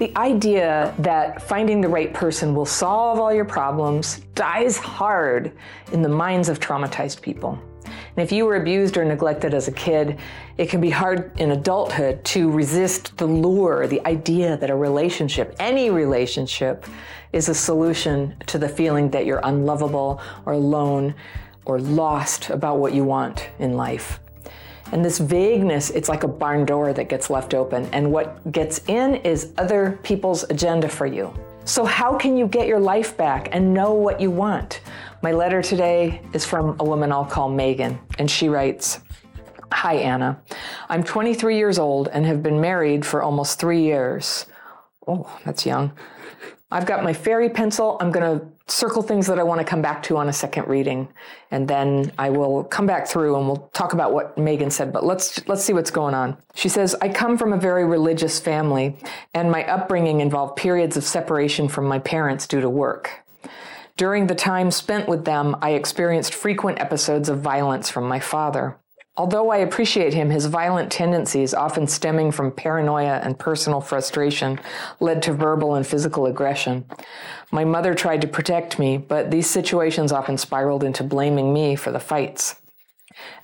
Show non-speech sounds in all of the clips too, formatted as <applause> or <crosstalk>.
The idea that finding the right person will solve all your problems dies hard in the minds of traumatized people. And if you were abused or neglected as a kid, it can be hard in adulthood to resist the lure, the idea that a relationship, any relationship, is a solution to the feeling that you're unlovable or alone or lost about what you want in life. And this vagueness, it's like a barn door that gets left open. And what gets in is other people's agenda for you. So, how can you get your life back and know what you want? My letter today is from a woman I'll call Megan, and she writes Hi, Anna. I'm 23 years old and have been married for almost three years. Oh, that's young. I've got my fairy pencil. I'm going to circle things that I want to come back to on a second reading, and then I will come back through and we'll talk about what Megan said. But let's let's see what's going on. She says, "I come from a very religious family, and my upbringing involved periods of separation from my parents due to work. During the time spent with them, I experienced frequent episodes of violence from my father." Although I appreciate him, his violent tendencies, often stemming from paranoia and personal frustration, led to verbal and physical aggression. My mother tried to protect me, but these situations often spiraled into blaming me for the fights.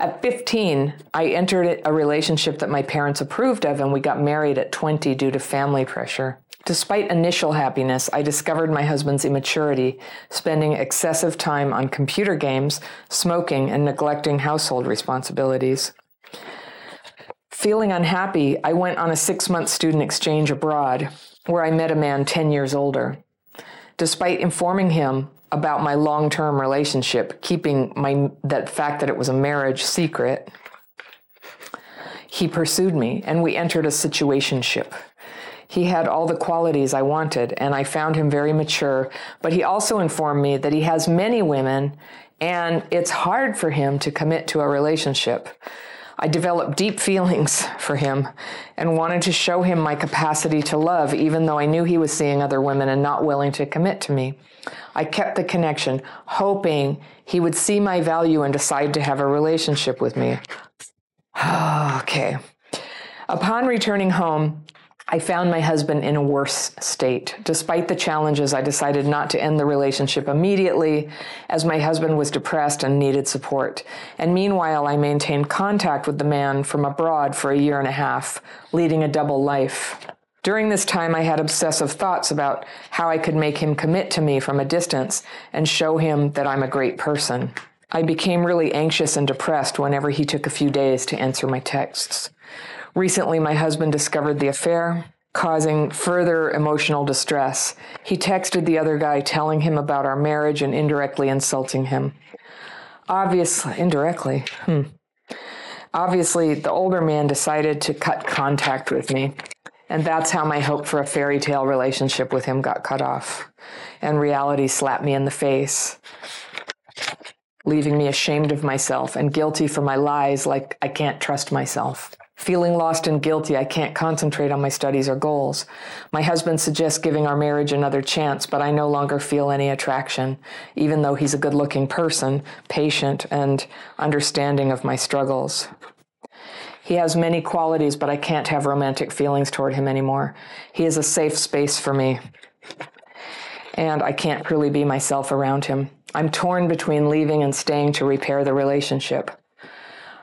At 15, I entered a relationship that my parents approved of, and we got married at 20 due to family pressure. Despite initial happiness, I discovered my husband's immaturity, spending excessive time on computer games, smoking, and neglecting household responsibilities. Feeling unhappy, I went on a six month student exchange abroad, where I met a man 10 years older. Despite informing him about my long term relationship, keeping my, that fact that it was a marriage secret, he pursued me and we entered a situationship. He had all the qualities I wanted, and I found him very mature. But he also informed me that he has many women, and it's hard for him to commit to a relationship. I developed deep <laughs> feelings for him and wanted to show him my capacity to love, even though I knew he was seeing other women and not willing to commit to me. I kept the connection, hoping he would see my value and decide to have a relationship with me. <sighs> okay. Upon returning home, I found my husband in a worse state. Despite the challenges, I decided not to end the relationship immediately as my husband was depressed and needed support. And meanwhile, I maintained contact with the man from abroad for a year and a half, leading a double life. During this time, I had obsessive thoughts about how I could make him commit to me from a distance and show him that I'm a great person. I became really anxious and depressed whenever he took a few days to answer my texts. Recently, my husband discovered the affair, causing further emotional distress. He texted the other guy telling him about our marriage and indirectly insulting him. Obviously, indirectly, hmm. Obviously, the older man decided to cut contact with me. And that's how my hope for a fairy tale relationship with him got cut off. And reality slapped me in the face, leaving me ashamed of myself and guilty for my lies, like I can't trust myself. Feeling lost and guilty, I can't concentrate on my studies or goals. My husband suggests giving our marriage another chance, but I no longer feel any attraction, even though he's a good looking person, patient, and understanding of my struggles. He has many qualities, but I can't have romantic feelings toward him anymore. He is a safe space for me, and I can't truly be myself around him. I'm torn between leaving and staying to repair the relationship.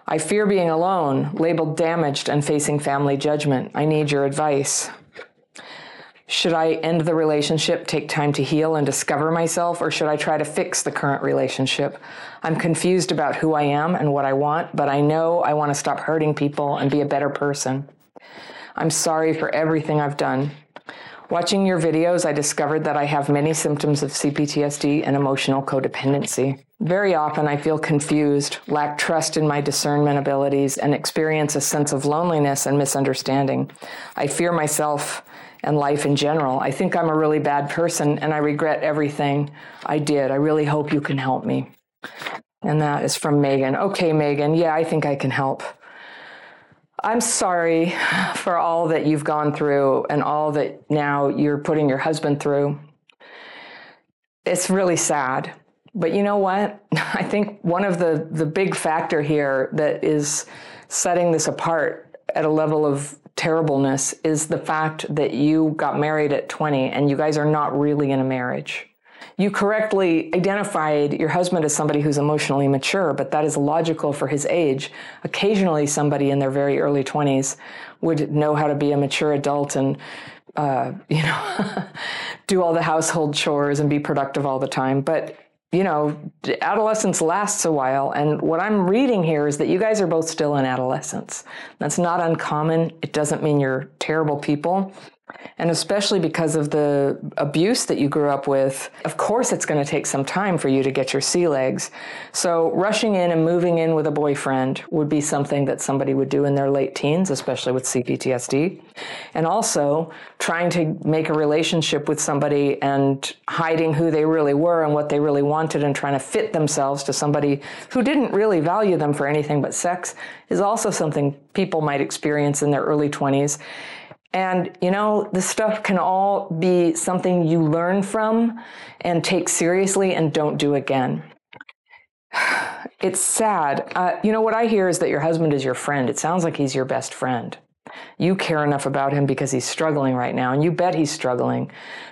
I fear being alone, labeled damaged, and facing family judgment. I need your advice. Should I end the relationship, take time to heal and discover myself, or should I try to fix the current relationship? I'm confused about who I am and what I want, but I know I want to stop hurting people and be a better person. I'm sorry for everything I've done. Watching your videos, I discovered that I have many symptoms of CPTSD and emotional codependency. Very often, I feel confused, lack trust in my discernment abilities, and experience a sense of loneliness and misunderstanding. I fear myself and life in general. I think I'm a really bad person and I regret everything I did. I really hope you can help me. And that is from Megan. Okay, Megan, yeah, I think I can help. I'm sorry for all that you've gone through and all that now you're putting your husband through. It's really sad. But you know what? <laughs> I think one of the, the big factor here that is setting this apart at a level of terribleness is the fact that you got married at 20 and you guys are not really in a marriage. You correctly identified your husband as somebody who's emotionally mature, but that is logical for his age. Occasionally, somebody in their very early 20s would know how to be a mature adult and uh, <laughs> you know, do all the household chores and be productive all the time. But you know, adolescence lasts a while. And what I'm reading here is that you guys are both still in adolescence. That's not uncommon. It doesn't mean you're terrible people. And especially because of the abuse that you grew up with, of course, it's going to take some time for you to get your sea legs. So, rushing in and moving in with a boyfriend would be something that somebody would do in their late teens, especially with CPTSD. And also, trying to make a relationship with somebody and hiding who they really were and what they really wanted and trying to fit themselves to somebody who didn't really value them for anything but sex is also something people might experience in their early 20s. And, you know, this stuff can all be something you learn from and take seriously and don't do again. <sighs> It's sad. Uh, you know, what I hear is that your husband is your friend. It sounds like he's your best friend. You care enough about him because he's struggling right now, and you bet he's struggling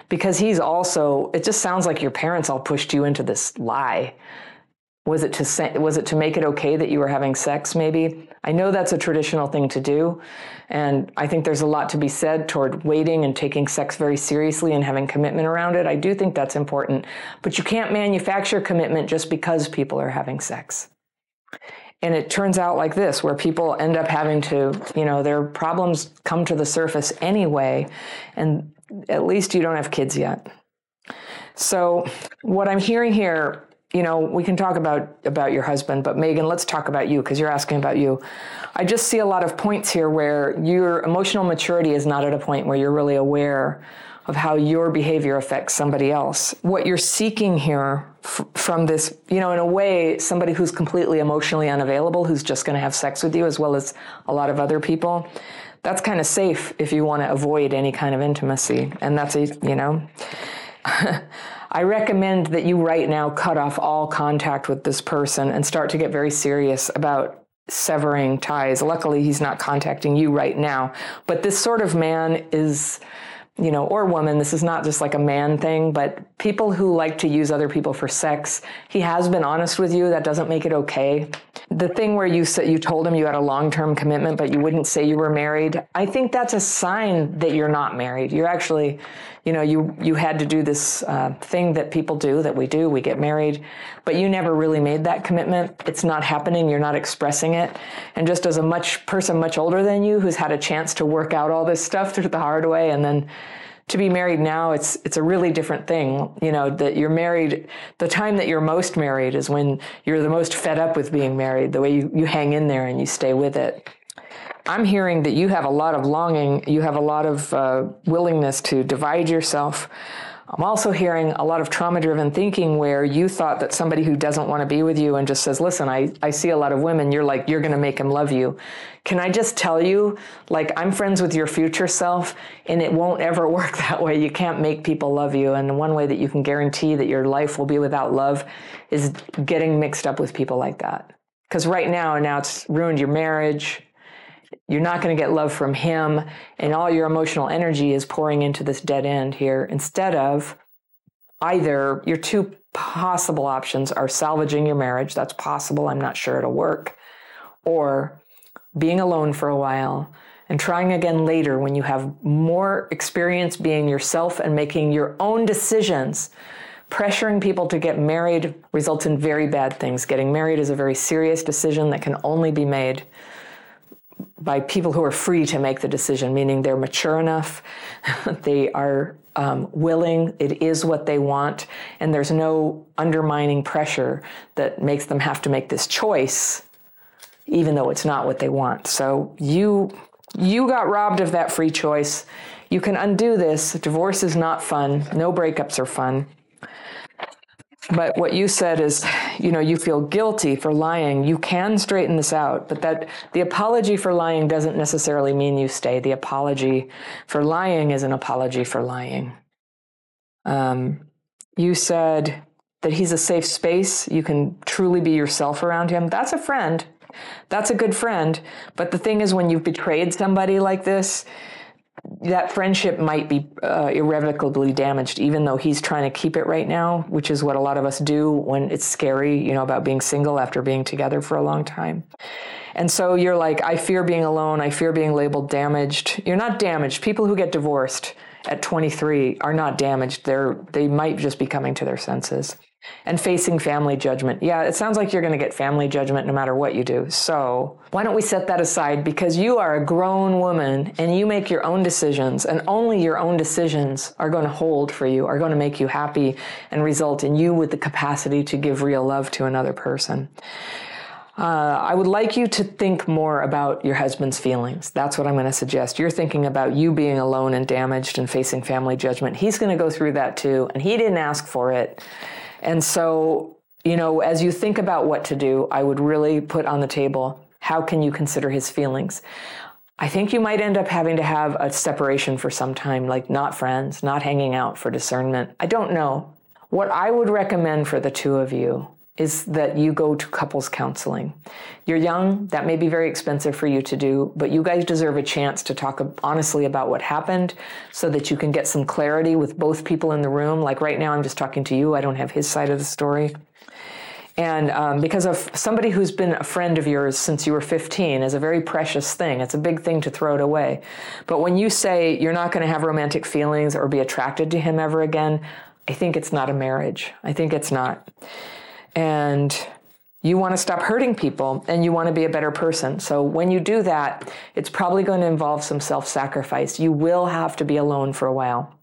because he's also, it just sounds like your parents all pushed you into this lie was it to say, was it to make it okay that you were having sex maybe? I know that's a traditional thing to do and i think there's a lot to be said toward waiting and taking sex very seriously and having commitment around it. I do think that's important. But you can't manufacture commitment just because people are having sex. And it turns out like this where people end up having to you know their problems come to the surface anyway and at least you don't have kids yet. So what i'm hearing here you know, we can talk about about your husband, but Megan, let's talk about you because you're asking about you. I just see a lot of points here where your emotional maturity is not at a point where you're really aware of how your behavior affects somebody else. What you're seeking here f- from this, you know, in a way, somebody who's completely emotionally unavailable, who's just going to have sex with you as well as a lot of other people. That's kind of safe if you want to avoid any kind of intimacy. And that's a, you know, <laughs> I recommend that you right now cut off all contact with this person and start to get very serious about severing ties. Luckily, he's not contacting you right now, but this sort of man is you know, or woman, this is not just like a man thing, but people who like to use other people for sex, he has been honest with you. That doesn't make it okay. The thing where you said you told him you had a long-term commitment, but you wouldn't say you were married, I think that's a sign that you're not married. You're actually, you know, you you had to do this uh, thing that people do, that we do, we get married, but you never really made that commitment. It's not happening. You're not expressing it. And just as a much person much older than you, who's had a chance to work out all this stuff through the hard way, and then to be married now it's it's a really different thing you know that you're married the time that you're most married is when you're the most fed up with being married the way you, you hang in there and you stay with it. I'm hearing that you have a lot of longing you have a lot of uh, willingness to divide yourself I'm also hearing a lot of trauma driven thinking where you thought that somebody who doesn't want to be with you and just says, listen, I, I see a lot of women, you're like, you're going to make him love you. Can I just tell you, like, I'm friends with your future self and it won't ever <laughs> work that way. You can't make people love you. And one way that you can guarantee that your life will be without love is getting mixed up with people like that. Because right now, now it's ruined your marriage, you're not going to get love from him, and all your emotional energy is pouring into this dead end here instead of either your two possible options are salvaging your marriage. That's possible. I'm not sure it'll work. Or being alone for a while and trying again later when you have more experience being yourself and making your own decisions. Pressuring people to get married results in very bad things. Getting married is a very serious decision that can only be made by people who are free to make the decision, meaning they're mature enough, <laughs> they are um, willing, it is what they want, and there's no undermining pressure that makes them have to make this choice, even though it's not what they want. So you you got robbed of that free choice. You can undo this. Divorce is not fun. No breakups are fun. But what you said is, you know, you feel guilty for lying. You can straighten this out, but that the apology for lying doesn't necessarily mean you stay. The apology for lying is an apology for lying. Um, you said that he's a safe space. You can truly be yourself around him. That's a friend. That's a good friend. But the thing is, when you've betrayed somebody like this, that friendship might be uh, irrevocably damaged, even though he's trying to keep it right now, which is what a lot of us do when it's scary, you know, about being single after being together for a long time. And so you're like, I fear being alone. I fear being labeled damaged. You're not damaged. People who get divorced at 23 are not damaged. They're, they might just be coming to their senses and facing family judgment. Yeah, it sounds like you're going to get family judgment no matter what you do. So, why don't we set that aside because you are a grown woman and you make your own decisions, and only your own decisions are going to hold for you, are going to make you happy and result in you with the capacity to give real love to another person. Uh, I would like you to think more about your husband's feelings. That's what I'm going to suggest. You're thinking about you being alone and damaged and facing family judgment. He's going to go through that too, and he didn't ask for it. And so, you know, as you think about what to do, I would really put on the table how can you consider his feelings? I think you might end up having to have a separation for some time, like not friends, not hanging out for discernment. I don't know. What I would recommend for the two of you is that you go to couples counseling. You're young, that may be very expensive for you to do, but you guys deserve a chance to talk honestly about what happened so that you can get some clarity with both people in the room. Like right now, I'm just talking to you, I don't have his side of the story. And um, because of somebody who's been a friend of yours since you were 15 is a very precious thing. It's a big thing to throw it away. But when you say you're not going to have romantic feelings or be attracted to him ever again, I think it's not a marriage. I think it's not and you want to stop hurting people and you want to be a better person. So when you do that, it's probably going to involve some self sacrifice. You will have to be alone for a while.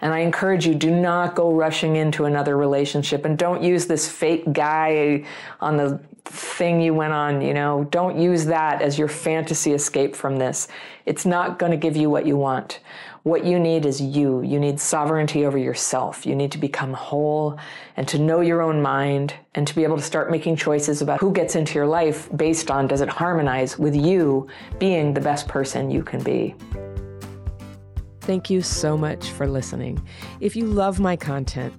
And I encourage you, do not go rushing into another relationship and don't use this fake guy on the thing you went on, you know, don't use that as your fantasy escape from this. It's not going to give you what you want. What you need is you. You need sovereignty over yourself. You need to become whole and to know your own mind and to be able to start making choices about who gets into your life based on does it harmonize with you being the best person you can be. Thank you so much for listening. If you love my content,